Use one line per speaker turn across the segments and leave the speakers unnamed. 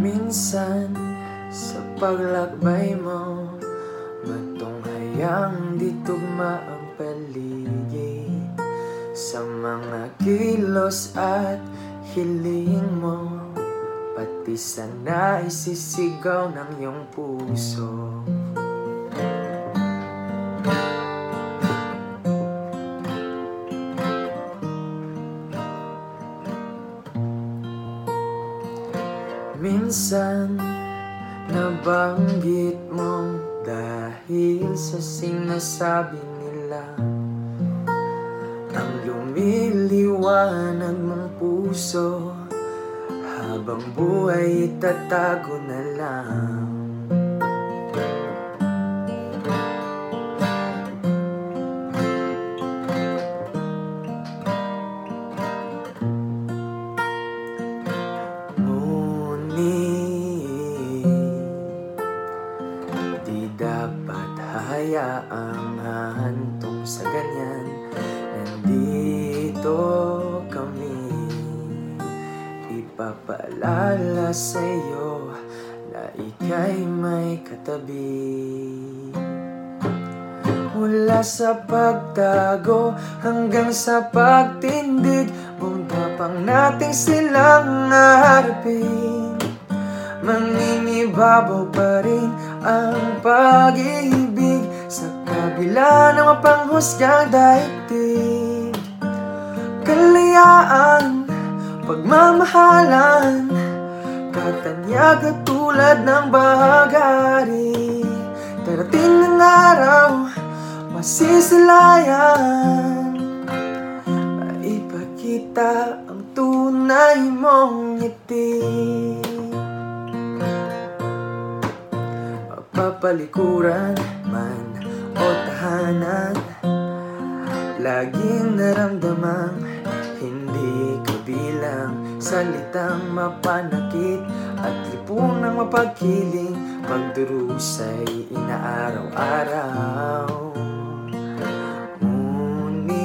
Minsan sa paglakbay mo Matunghayaang di tugma ang paligid. Sa mga kilos at hiling mo Pati sa naisisigaw ng iyong puso. Minsan nabanggit mong dahil sa sinasabi nila Ang lumiliwanag mong puso Habang buhay itatago na lang dapat hayaang hahantong sa ganyan. Nandito kami Ipapaalala sa'yo na ika'y may katabi. Mula sa pagtago hanggang sa pagtindig Buong tapang nating silang harapin Maninibabaw pa rin ang pag-ibig Sa kabila ng mapanghusgang daigdig Kalayaan, pagmamahalan Katanyaga tulad ng bahagari Darating ng araw, masisilayan. Maipakita ang tunay mong ngiti Mapapalikuran man o tahanan Laging naramdamang hindi kabilang Salitang mapanakit at lipunang mapagkiling Pagdurusay inaaraw-araw. Ngunit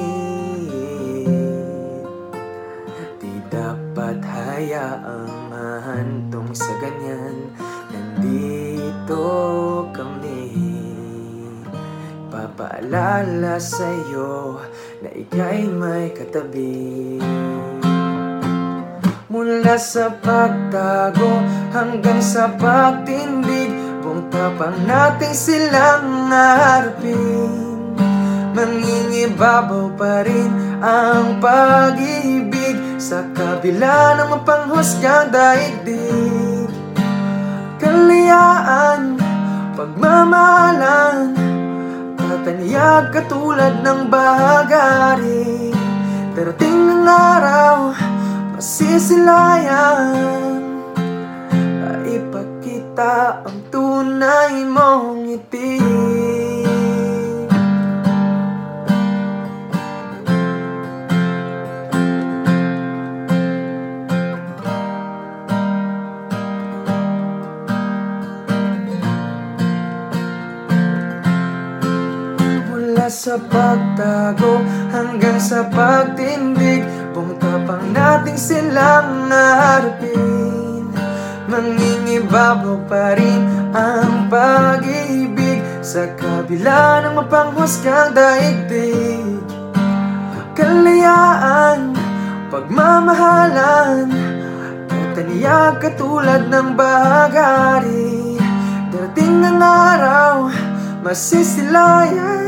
Di dapat hayaang mahantong sa ganyan. Nandito kami. Papaalala sa'yo na ika'y may katabi. Mula sa pagtago hanggang sa pagtindig Buong tapang natin silang harapin Mangingibabaw pa rin ang pag-ibig Sa kabila ng mapanghusgang daigdig Kalayaan, pagmamahalan Katanyag katulad ng bahagari. Darating ng araw, masisilayan Maipakita ang tunay mong ngiti Sa pagtago hanggang sa pagtindig. Buong tapang nating silang naharapin Mangingibabaw pa rin ang pag-ibig. Sa kabila ng mapanghusgang daigdig Kalayaan, pagmamahalan Kataniyag katulad ng bahagari. Darating ng araw, masisilayan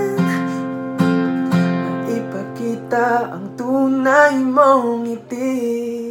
Ipakita ang tunay mong ngiti